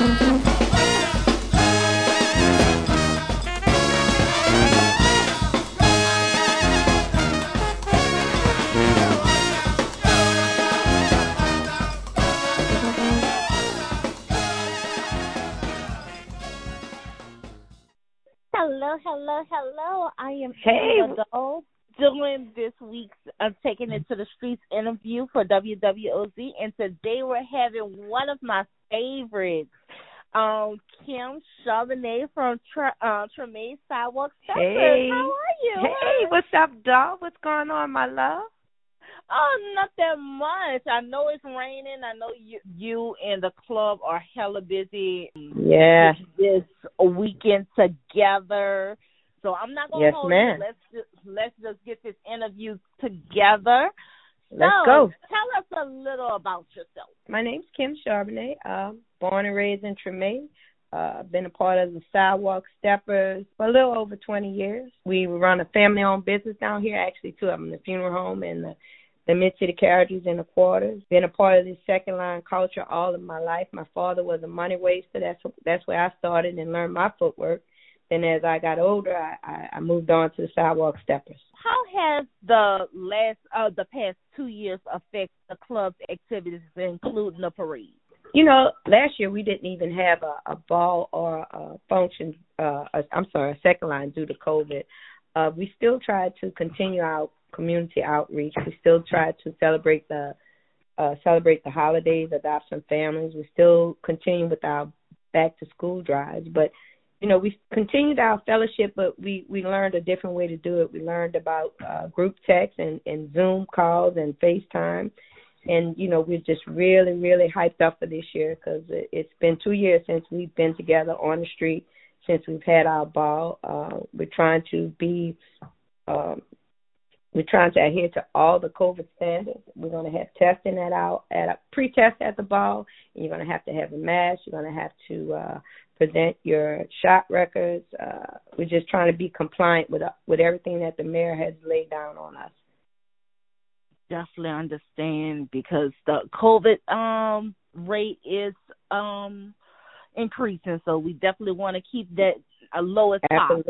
Hello, hello, hello. I am Hey. Adele doing this week's uh, Taking It to the Streets interview for WWOZ, and today we're having one of my favorites, um, Kim Charbonnet from Tre- uh, Treme Sidewalk Steppers. Hey. How are you? Hey, what's up, doll? What's going on, my love? Oh, not that much. I know it's raining. I know you you and the club are hella busy. Yeah. This weekend together. So I'm not gonna Yes, hold ma'am. you. Let's just let's just get this interview together. Let's so, go. Tell us a little about yourself. My name's Kim Charbonnet. Uh, born and raised in Treme. Uh, been a part of the Sidewalk Steppers for a little over 20 years. We run a family-owned business down here, actually two of them, the funeral home and the, the mid-city carriages and the quarters. Been a part of this second-line culture all of my life. My father was a money waster. That's that's where I started and learned my footwork. Then as I got older, I, I, I moved on to the Sidewalk Steppers. How has the last uh the past two years affected the club's activities, including the parade? You know, last year we didn't even have a, a ball or a function. Uh, i I'm sorry, a second line due to COVID. Uh, we still tried to continue our community outreach. We still tried to celebrate the uh, celebrate the holidays, adopt some families. We still continue with our back to school drives, but you know we continued our fellowship, but we we learned a different way to do it. We learned about uh, group text and, and Zoom calls and FaceTime and you know we're just really really hyped up for this year because it, it's been two years since we've been together on the street since we've had our ball uh we're trying to be um we're trying to adhere to all the covid standards. We're going to have testing at our at a pre-test at the ball. And you're going to have to have a mask. You're going to have to uh present your shot records. Uh we're just trying to be compliant with with everything that the mayor has laid down on us. Definitely understand because the COVID um rate is um increasing, so we definitely want to keep that as low as possible.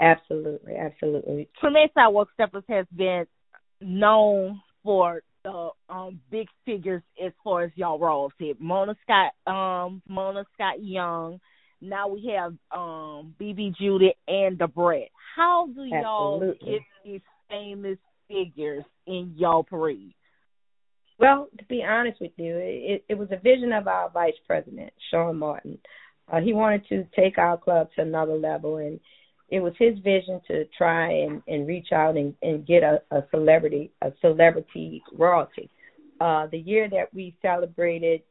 Absolutely. Absolutely. Treme Sidewalk Steppers has been known for the um big figures as far as y'all royalty. Mona Scott um Mona Scott Young. Now we have um BB Judy and the Brat. How do y'all Absolutely. get these famous figures in y'all parade? Well, to be honest with you, it, it was a vision of our vice president, Sean Martin. Uh, he wanted to take our club to another level, and it was his vision to try and, and reach out and, and get a, a celebrity, a celebrity royalty. Uh, the year that we celebrated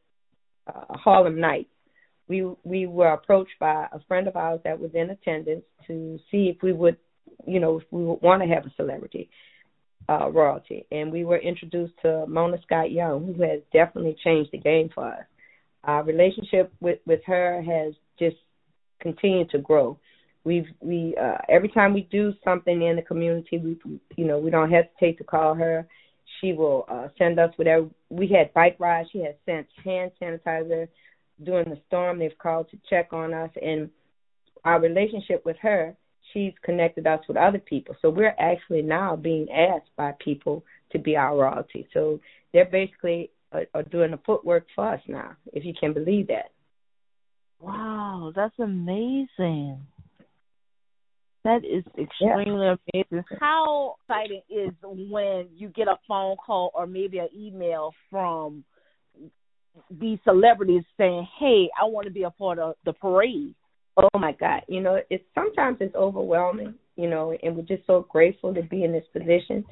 uh, Harlem Night, we we were approached by a friend of ours that was in attendance to see if we would, you know, if we would want to have a celebrity uh, royalty, and we were introduced to Mona Scott Young, who has definitely changed the game for us. Our relationship with with her has just continued to grow. We've we uh, every time we do something in the community, we you know we don't hesitate to call her. She will uh, send us whatever. We had bike rides. She has sent hand sanitizer during the storm. They've called to check on us, and our relationship with her she's connected us with other people. So we're actually now being asked by people to be our royalty. So they're basically are, are doing the footwork for us now, if you can believe that. Wow, that's amazing. That is extremely amazing. How exciting is when you get a phone call or maybe an email from these celebrities saying, "Hey, I want to be a part of the parade." Oh my God! You know, it's sometimes it's overwhelming. You know, and we're just so grateful to be in this position.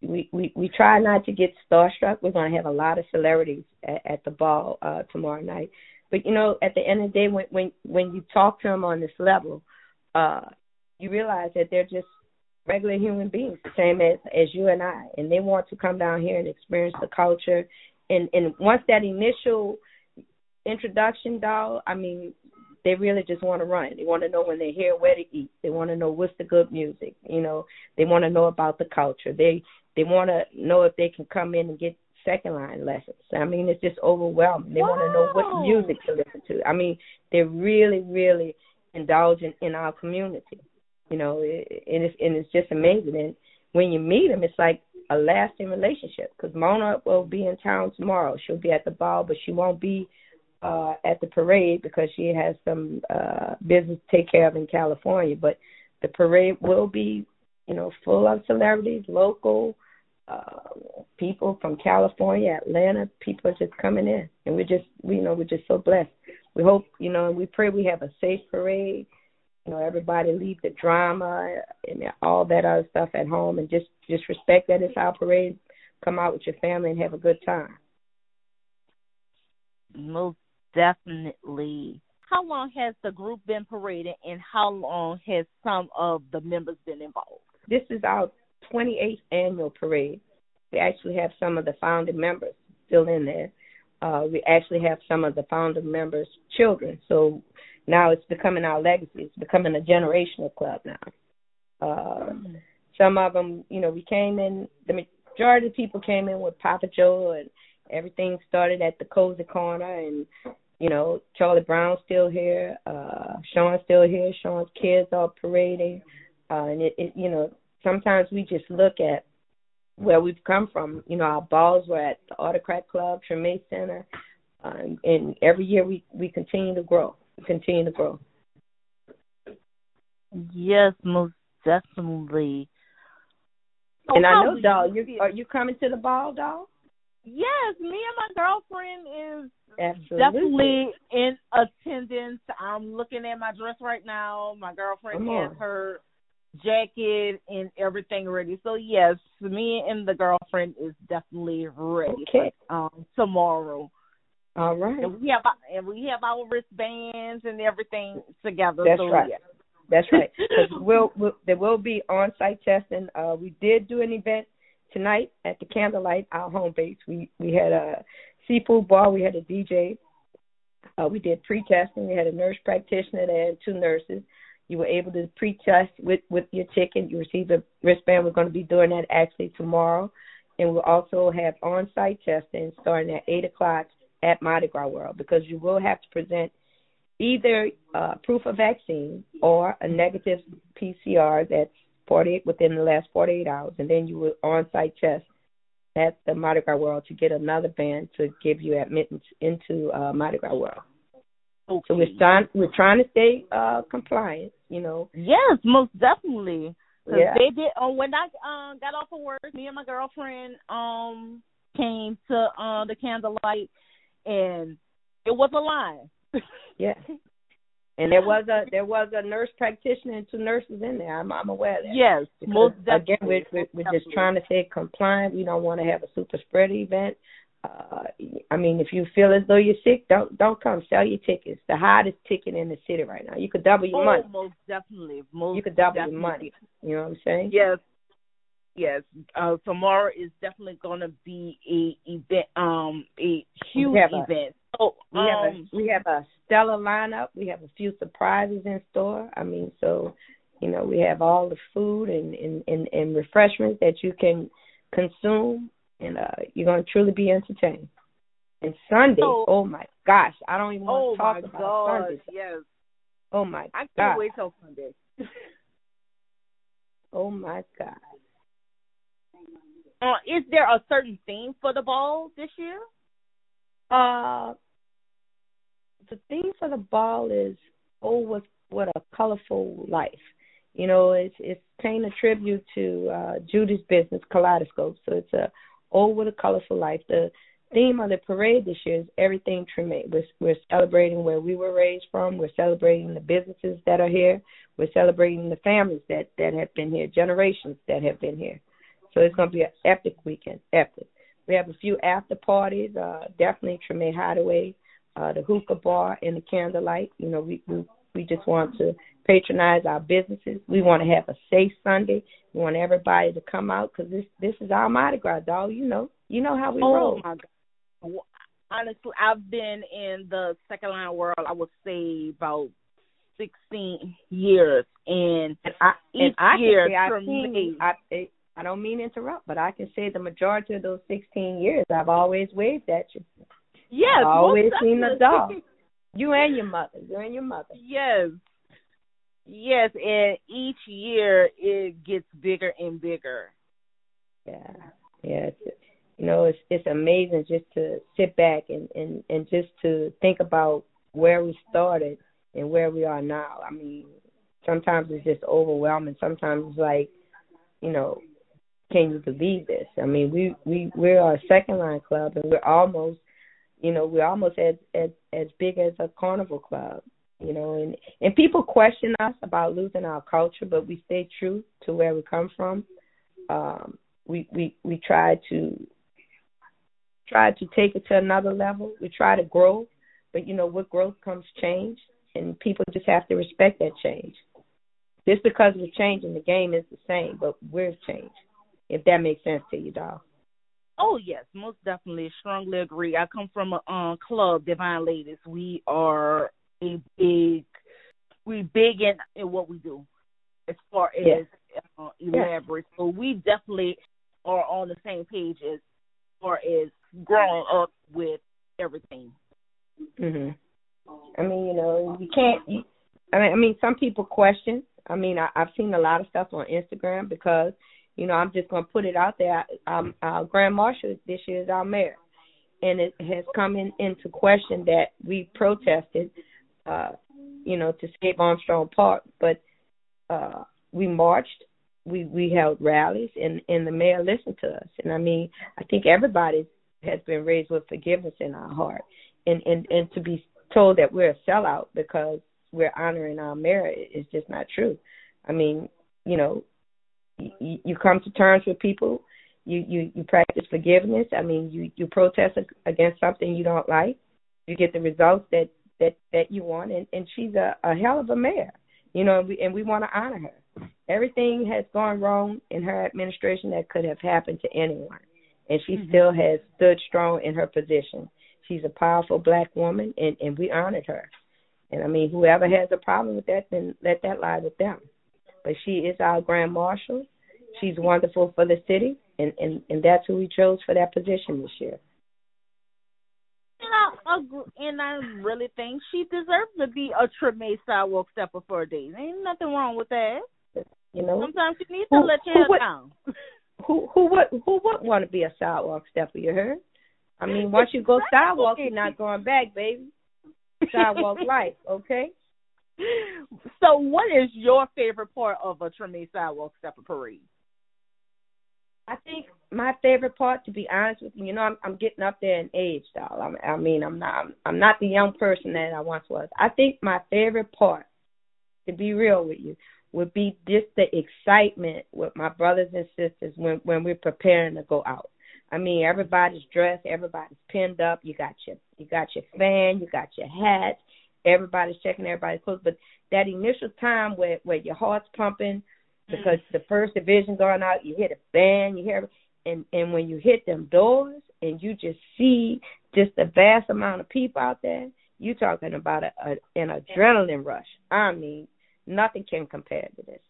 We we we try not to get starstruck. We're going to have a lot of celebrities at, at the ball uh tomorrow night. But you know, at the end of the day, when when when you talk to them on this level, uh, you realize that they're just regular human beings, the same as as you and I, and they want to come down here and experience the culture. And and once that initial introduction, doll, I mean, they really just want to run. They want to know when they're here where to eat. They want to know what's the good music. You know, they want to know about the culture. They they want to know if they can come in and get second line lessons. I mean, it's just overwhelming. They wow. want to know what music to listen to. I mean, they're really, really indulging in our community. You know, it, and it's and it's just amazing. And when you meet them, it's like a lasting relationship. Because Mona will be in town tomorrow. She'll be at the ball, but she won't be uh at the parade because she has some uh business to take care of in California. But the parade will be, you know, full of celebrities, local uh people from California, Atlanta. People are just coming in, and we're just, you know, we're just so blessed. We hope, you know, and we pray we have a safe parade. You know, everybody leave the drama and all that other stuff at home, and just just respect that it's our parade. Come out with your family and have a good time. Most definitely. How long has the group been parading, and how long has some of the members been involved? This is our 28th annual parade. We actually have some of the founding members still in there. Uh, we actually have some of the founder members' children. So now it's becoming our legacy. It's becoming a generational club now. Uh, some of them, you know, we came in. The majority of people came in with Papa Joe, and everything started at the Cozy Corner, and you know, Charlie Brown's still here, uh, Sean's still here, Sean's kids are parading. Uh, and it, it you know, sometimes we just look at where we've come from. You know, our balls were at the Autocrat Club, Treme Center, um, and every year we we continue to grow. Continue to grow. Yes, most definitely. So and I know, doll, you are you coming to the ball, doll? Yes, me and my girlfriend is Absolutely. definitely in attendance. I'm looking at my dress right now. My girlfriend Come has on. her jacket and everything ready. So yes, me and the girlfriend is definitely ready Okay. for um tomorrow. All right. And we have our- and we have our wristbands and everything together. That's so, right. Yeah. That's right. we'll, we'll there will be on-site testing. Uh, we did do an event tonight at the Candlelight, our home base. We we had a seafood bar. We had a DJ. Uh, we did pre-testing. We had a nurse practitioner and two nurses. You were able to pre-test with with your ticket. You received a wristband. We're going to be doing that actually tomorrow, and we'll also have on-site testing starting at eight o'clock at Mardi Gras World because you will have to present either uh, proof of vaccine or a negative PCR that's 48 within the last 48 hours, and then you will on-site test at the Mardi Gras World to get another band to give you admittance into uh, Mardi Gras World. Okay. So we're trying we're trying to stay uh, compliant, you know. Yes, most definitely. 'Cause Yeah. they did. Um, when I um got off of work, me and my girlfriend um came to uh the candlelight, and it was a line. Yeah. And there was a there was a nurse practitioner and two nurses in there. I'm I'm aware of that. Yes, Because, most again, definitely. we're, we're, we're just trying to stay compliant. We don't want to have a super spread event. Uh, I mean, if you feel as though you're sick, don't don't come. Sell your tickets. The hottest ticket in the city right now. You could double your Oh, money. most definitely. Most You could double definitely. your money. You know what I'm saying? Yes, yes. Uh, tomorrow is definitely going to be a event, um, a huge have a- event. So, We have um, a we have a stellar lineup. We have a few surprises in store. I mean, so you know, we have all the food and and and, and refreshments that you can consume, and uh you're going to truly be entertained. And Sunday, So- oh my gosh, I don't even want oh to talk my about God, Sunday. yes. Oh my gosh. I can't God. wait till Sunday. Oh my God. Uh, is there a certain theme for the ball this year? Uh, the theme for the ball is oh, what what a colorful life. You know, it's it's paying a tribute to uh, Judy's business, Kaleidoscope. So it's a oh, what a colorful life. The theme of the parade this year is everything Treme. We're we're celebrating where we were raised from. We're celebrating the businesses that are here. We're celebrating the families that that have been here, generations that have been here. So it's going to be an epic weekend, epic. We have a few after parties. Uh, definitely Treme Hideaway, uh, the hookah bar, and the candlelight. You know, we we we just want to patronize our businesses. We want to have a safe Sunday. We want everybody to come out because this this is our Mardi Gras, dog. You know, you know how we oh roll. my God. Honestly, I've been in the second line world. I would say about sixteen years, and And I and each I year I've seen I I don't mean to interrupt, but I can say the majority of those 16 years, I've always waved at you. Yes, I've always seen the dog. You and your mother. You and your mother. Yes. Yes, and each year it gets bigger and bigger. Yeah, yeah. It's, you know, it's it's amazing just to sit back and and and just to think about where we started and where we are now. I mean, sometimes it's just overwhelming. Sometimes it's like, you know, can you believe this? I mean, we we we're a second line club, and we're almost, you know, we're almost as as as big as a carnival club. You know, and and people question us about losing our culture, but we stay true to where we come from. Um, we we we try to try to take it to another level. We try to grow, but you know, with growth comes change, and people just have to respect that change. Just because we're changing, the game is the same, but we're changed. If that makes sense to you, doll. Oh yes, most definitely, strongly agree. I come from a um, club, Divine Ladies. We are a big, we big in, in what we do, as far as yeah. uh, elaborate. Yeah. So we definitely are on the same page as far as growing up with everything. Mhm. I mean, you know, you can't. You, I mean, I mean, some people question I mean, I, I've seen a lot of stuff on Instagram because, you know, I'm just going to put it out there. Um, our Grand Marshal this year is our mayor, and it has come in, into question that we protested, uh, you know, to save Armstrong Park, but uh, we marched, we we held rallies, and and the mayor listened to us. And I mean, I think everybody has been raised with forgiveness in our heart, and and and to be told that we're a sellout because we're honoring our merit is just not true. I mean, you know, you, you come to terms with people, you you you practice forgiveness. I mean, you you protest against something you don't like, you get the results that that that you want, and and she's a, a hell of a mayor, you know, and we, and we want to honor her. Everything has gone wrong in her administration that could have happened to anyone, and she mm-hmm. still has stood strong in her position. She's a powerful black woman, and and we honored her. And I mean, whoever has a problem with that, then let that lie with them. But she is our grand marshal. She's wonderful for the city, and and and that's who we chose for that position this year. And I and I really think she deserves to be a Treme sidewalk stepper for a day. Ain't nothing wrong with that. You know, sometimes you need to who, let your hair would, down. Who who would who would want to be a sidewalk stepper? You heard? I mean, once you go sidewalk, you're not going back, baby sidewalk life, okay? So, what is your favorite part of a Treme Sidewalk Stepper Parade? I think my favorite part, to be honest with you, you know, I'm, I'm getting up there in age, doll. I'm, I mean, I'm not, I'm, I'm not the young person that I once was. I think my favorite part, to be real with you, would be just the excitement with my brothers and sisters when when we're preparing to go out. I mean, everybody's dressed, everybody's pinned up. You got your you got your fan, you got your hat. Everybody's checking everybody's clothes. But that initial time where where your heart's pumping because mm. the first division going out, you hear the band, you hear, and and when you hit them doors and you just see just the vast amount of people out there, you talking about a, a an adrenaline rush. I mean, nothing can compare to this.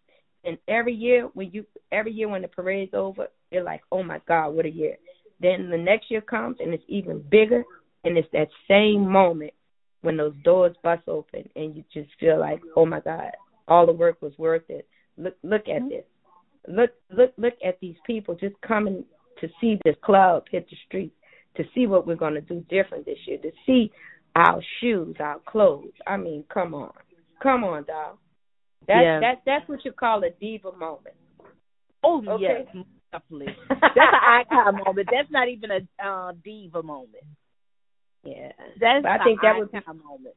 And every year when you every year when the parade's over, you're like, oh my God, what a year. Then the next year comes and it's even bigger, and it's that same moment when those doors bust open and you just feel like, oh my God, all the work was worth it. Look, look at mm-hmm. this. Look, look, look at these people just coming to see this club hit the streets, to see what we're going to do different this year, to see our shoes, our clothes. I mean, come on, come on, dog. That yeah. that that's what you call a diva moment. Oh okay? yes, definitely. That's an icon moment. That's not even a uh, diva moment. Yeah, that's but I think that would be moment.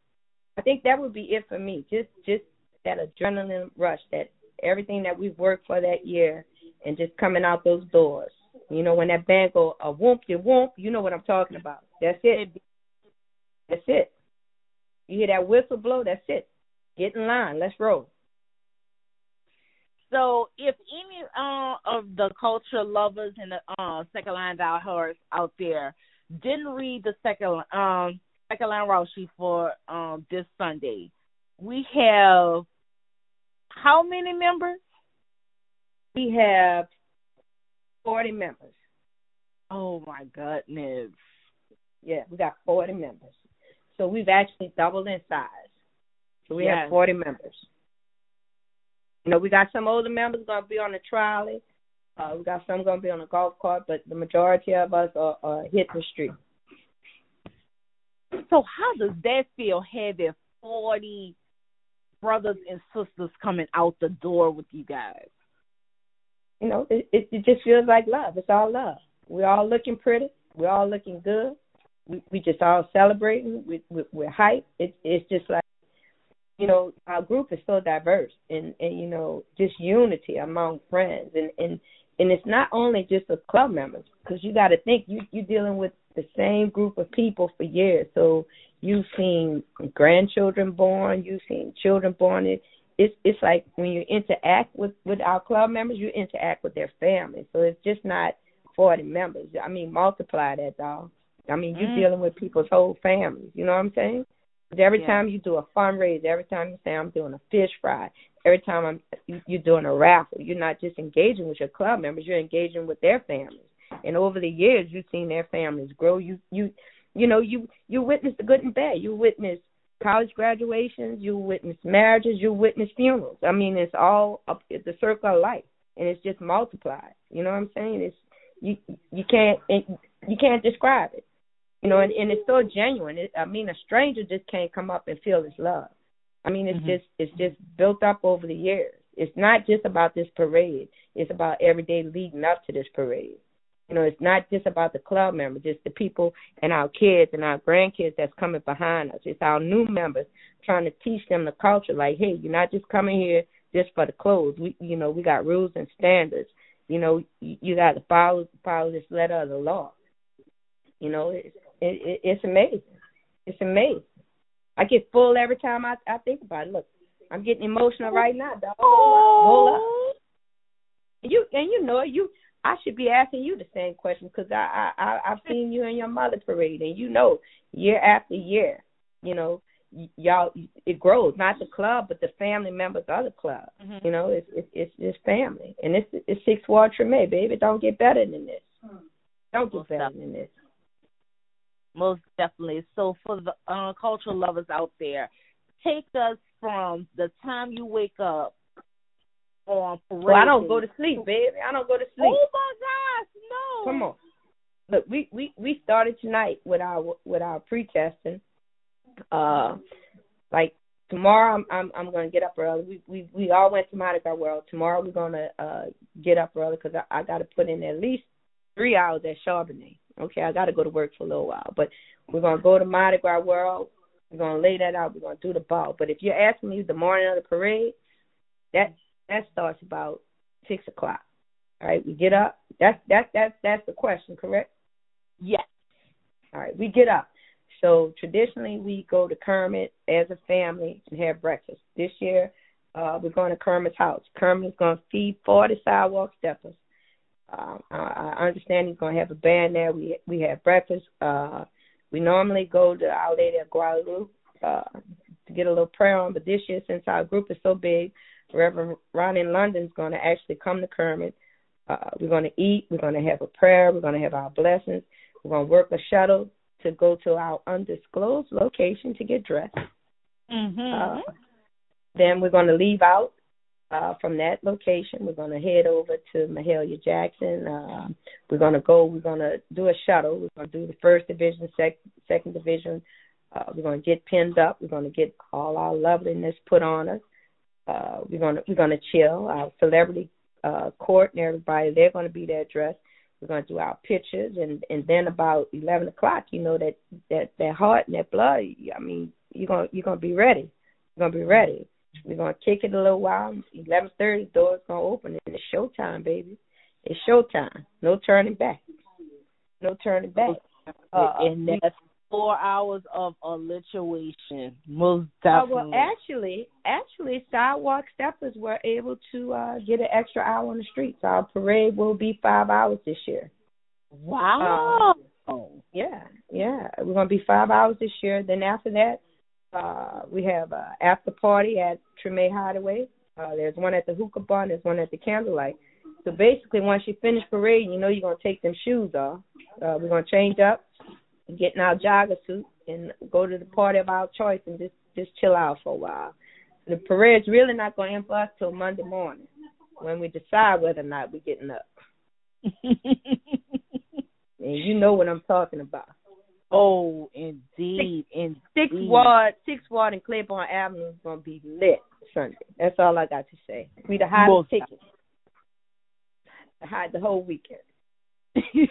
I think that would be it for me. Just just that adrenaline rush, that everything that we've worked for that year, and just coming out those doors. You know, when that band go a whoop, you whoop, you know what I'm talking about. That's it. That's it. You hear that whistle blow, that's it. Get in line. Let's roll. So, if any uh, of the culture lovers and the uh, second line diehard out there didn't read the second um second line route sheet for um this Sunday, we have how many members? We have forty members. Oh my goodness. Yeah, we got forty members. So we've actually doubled in size. So we Yes. have forty members. You know, we got some older members gonna be on the trolley. Uh, we got some gonna be on the golf cart, but the majority of us are, are hitting the street. So how does that feel having forty brothers and sisters coming out the door with you guys? You know, it, it it just feels like love. It's all love. We're all looking pretty. We're all looking good. We we just all celebrating. We, we we're hyped. It's it's just like you know our group is so diverse and and you know just unity among friends and and and it's not only just the club members because you got to think you you're dealing with the same group of people for years. So you've seen grandchildren born, you've seen children born. It, it's it's like when you interact with with our club members, you interact with their families. So it's just not forty members. I mean, multiply that, dog. I mean, you're Mm. dealing with people's whole families. You know what I'm saying? Every Yeah. time you do a fundraiser, every time you say I'm doing a fish fry, every time I'm you, you're doing a raffle, you're not just engaging with your club members, you're engaging with their families. And over the years, you've seen their families grow. You you you know you you witness the good and bad. You witness college graduations, you witness marriages, you witness funerals. I mean, it's all up it's the circle of life, and it's just multiplied. You know what I'm saying? It's you you can't you can't describe it. You know, and, and it's so genuine. It, I mean, a stranger just can't come up and feel this love. I mean, it's Mhm. just it's just built up over the years. It's not just about this parade. It's about every day leading up to this parade. You know, it's not just about the club members. It's the people and our kids and our grandkids that's coming behind us. It's our new members trying to teach them the culture. Like, hey, you're not just coming here just for the clothes. We, you know, we got rules and standards. You know, you, you got to follow follow this letter of the law. You know, it's it, it, it's amazing. It's amazing. I get full every time I I think about it. Look, I'm getting emotional right now, dog. Hold up, hold up. You and you know. You I should be asking you the same question because I, I I I've seen you in your mother parade and you know year after year, you know y- y'all it grows not the club but the family members of the club. Mhm. You know it's it's it's, it's family and it's it's six ward Treme, baby. Don't get better than this. Don't get better than this. Most definitely. So for the uh, cultural lovers out there, take us from the time you wake up on parade. Well, I don't go to sleep, baby. I don't go to sleep. Oh my gosh, no! Come on. Look, we we we started tonight with our with our pre-testing. Uh, like tomorrow, I'm I'm I'm gonna get up early. We we we all went to Gras World. Tomorrow, we're gonna uh get up early because I, I got to put in at least three hours at Charbonnet. Okay, I got to go to work for a little while, but we're gonna go to Mardi Gras World. We're gonna lay that out. We're gonna do the ball. But if you're asking me the morning of the parade, that that starts about six o'clock. All right, we get up. That's that's that's that's the question, correct? Yes. All right, we get up. So traditionally, we go to Kermit as a family and have breakfast. This year, uh, we're going to Kermit's house. Kermit's going to feed 40 sidewalk steppers. Um, I, I understand he's going to have a band there. We we have breakfast. Uh, we normally go to Our Lady of Guadalupe uh, to get a little prayer on, but this year, since our group is so big, Reverend Ron in London is going to actually come to Kermit. Uh, we're going to eat. We're going to have a prayer. We're going to have our blessings. We're going to work a shuttle to go to our undisclosed location to get dressed. Mhm. Uh, then we're going to leave out uh, from that location. We're going to head over to Mahalia Jackson. Uh, we're going to go. We're going to do a shuttle. We're going to do the first division, sec- second division. Uh, we're going to get pinned up. We're going to get all our loveliness put on us. Uh, we're going to we're going to chill. Our celebrity uh, court and everybody they're going to be there dressed. We're going to do our pictures, and and then about eleven o'clock, you know that that that heart and that blood. I mean, you're gonna you're gonna be ready. You're gonna be ready. We're gonna kick it a little while. Eleven thirty, doors gonna open, and it's showtime, baby. It's showtime. No turning back. No turning back. Uh, and that's four hours of alliteration. Most Uh, definitely. well, actually, actually, sidewalk steppers were able to uh get an extra hour on the streets. Our parade will be five hours this year. wow. Yeah, yeah. We're gonna be five hours this year. Then after that, uh, we have a after party at Treme Hideaway. Uh, there's one at the hookah bar. and There's one at the candlelight. So basically, once you finish parade, you know you're gonna take them shoes off. Uh, we're gonna change up, get in our jogger suit, and go to the party of our choice, and just just chill out for a while. The parade's really not gonna end for us till Monday morning, when we decide whether or not we're getting up. and you know what I'm talking about. Oh, indeed, indeed. Six Ward, Six Ward, and Claiborne Avenue is gonna be lit Sunday. That's all I got to say. We the hottest tickets. The hot the whole weekend.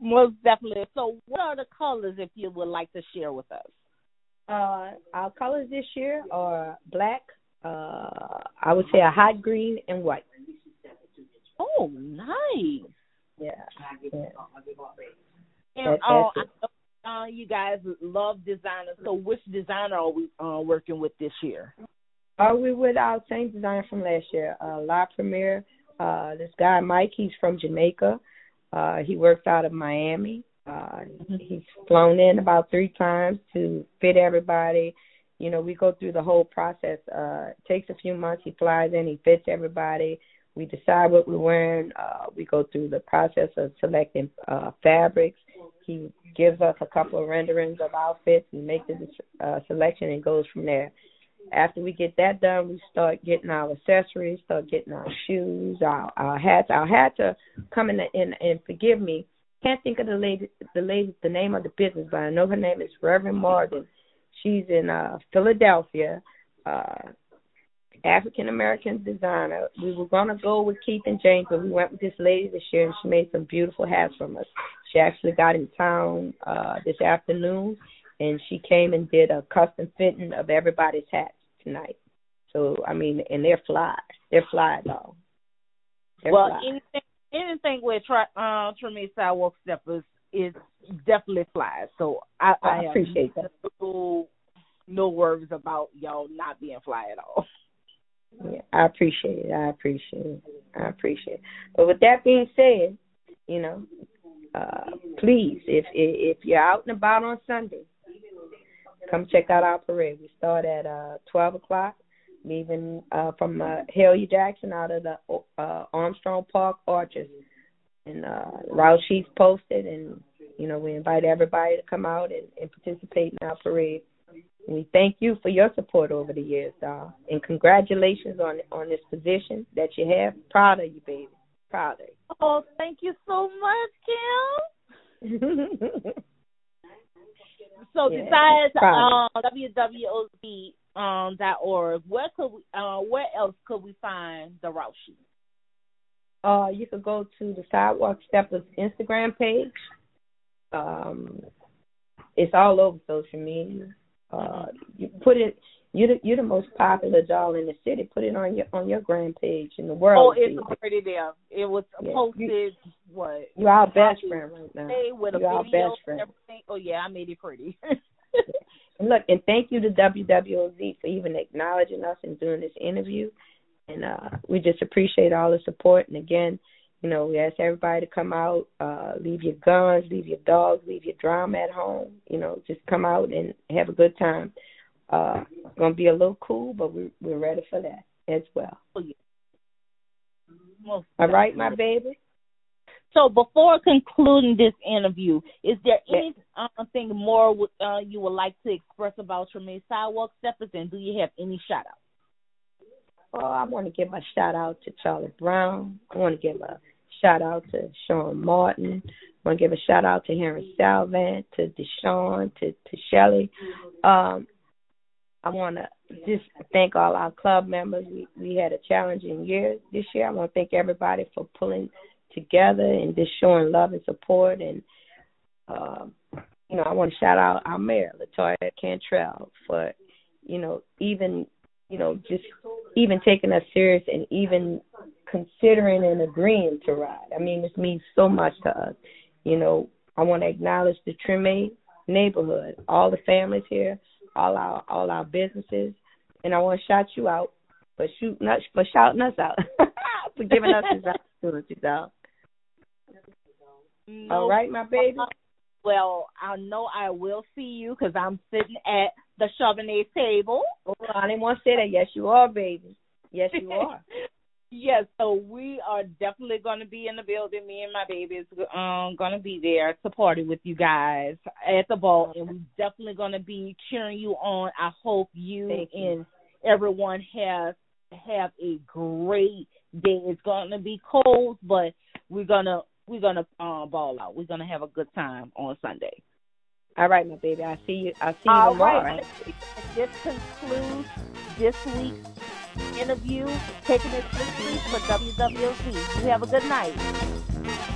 Most definitely. So, what are the colors, if you would like to share with us? Uh, our colors this year are black. Uh, I would say a hot green and white. Oh, nice. Yeah. yeah. And that, uh, I know, uh, you guys love designers. So, which designer are we uh, working with this year? Are we with our same designer from last year? Uh, La Premiere. Uh, this guy Mike, he's from Jamaica. Uh, he works out of Miami. Uh, he's flown in about three times to fit everybody. You know, we go through the whole process. Uh, it takes a few months. He flies in, he fits everybody. We decide what we're wearing. Uh, we go through the process of selecting uh, fabrics. He gives us a couple of renderings of outfits and makes the uh, selection and goes from there. After we get that done, we start getting our accessories, start getting our shoes, our our hats. Our hats are coming in, and forgive me, can't think of the lady, the lady, the name of the business, but I know her name is Reverend Morgan. She's in uh Philadelphia. Uh African American designer. We were gonna go with Keith and James, but we went with this lady this year, and she made some beautiful hats from us. She actually got in town uh this afternoon, and she came and did a custom fitting of everybody's hats tonight. So I mean, and they're fly. They're fly, though. They're well, fly. anything anything with tri- uh, Sidewalk Steppers is definitely fly. So I, I, I appreciate that. No, no worries about y'all not being fly at all. Yeah, I appreciate it. I appreciate it. I appreciate it. But with that being said, you know, uh, please, if if you're out and about on Sunday, come check out our parade. We start at uh twelve o'clock, leaving uh from uh Mahalia Jackson out of the uh Armstrong Park Arches. And uh route sheets posted and you know, we invite everybody to come out and, and participate in our parade. We thank you for your support over the years, doll. And congratulations on on this position that you have. Proud of you, baby. Proud of you. Oh, thank you so much, Kim. so Yeah, besides proud. uh, wwoz um dot org, where could we uh where else could we find the route sheet? Uh, you could go to the Sidewalk Steppers Instagram page. Um, it's all over social media. Uh, you put it. You're the, you're the most popular doll in the city. Put it on your on your grand page in the world. Oh, it's already there. It was Yeah, you- posted what? You're our best friend right now. With You're our best friend. Oh yeah, I made it pretty. And look, and thank you to WWOZ for even acknowledging us and doing this interview. And uh, we just appreciate all the support. And again, you know, we ask everybody to come out, uh, leave your guns, leave your dogs, leave your drama at home. You know, just come out and have a good time. Uh, it's gonna be a little cool, but we're we're ready for that as well. Oh, yeah. Most All right, my baby. So before concluding this interview, is there anything more uh, you would like to express about Treme Sidewalk Steppers, and do you have any shout outs? Oh, I want to give a shout out to Charlie Brown. I want to give a shout out to Sean Martin. I want to give a shout out to Henry Salvan, to Deshaun, to to Shelley. Um, I want to just thank all our club members. We we had a challenging year this year. I want to thank everybody for pulling together and just showing love and support. And um, you know, I want to shout out our mayor, Latoya Cantrell, for you know even you know just even taking us serious and even considering and agreeing to ride. I mean, this means so much to us. You know, I want to acknowledge the Treme neighborhood, all the families here, all our all our businesses, and I want to shout you out for shooting us for shouting us out for giving us this opportunity, dog. No, All right, my baby. Well, I know I will see you because I'm sitting at the Charbonnet table. Oh, I didn't want to say that. Yes, you are, baby. Yes, you are. Yes, so we are definitely going to be in the building. Me and my baby is um, going to be there to party with you guys at the ball, and we're definitely going to be cheering you on. I hope you and everyone has have a great day. It's going to be cold, but we're gonna we're gonna um, ball out. We're gonna have a good time on Sunday. All right, my baby. I'll see you. I'll see you All tomorrow. right. This concludes this week's interview, taking to the streets for WWOZ. You have a good night.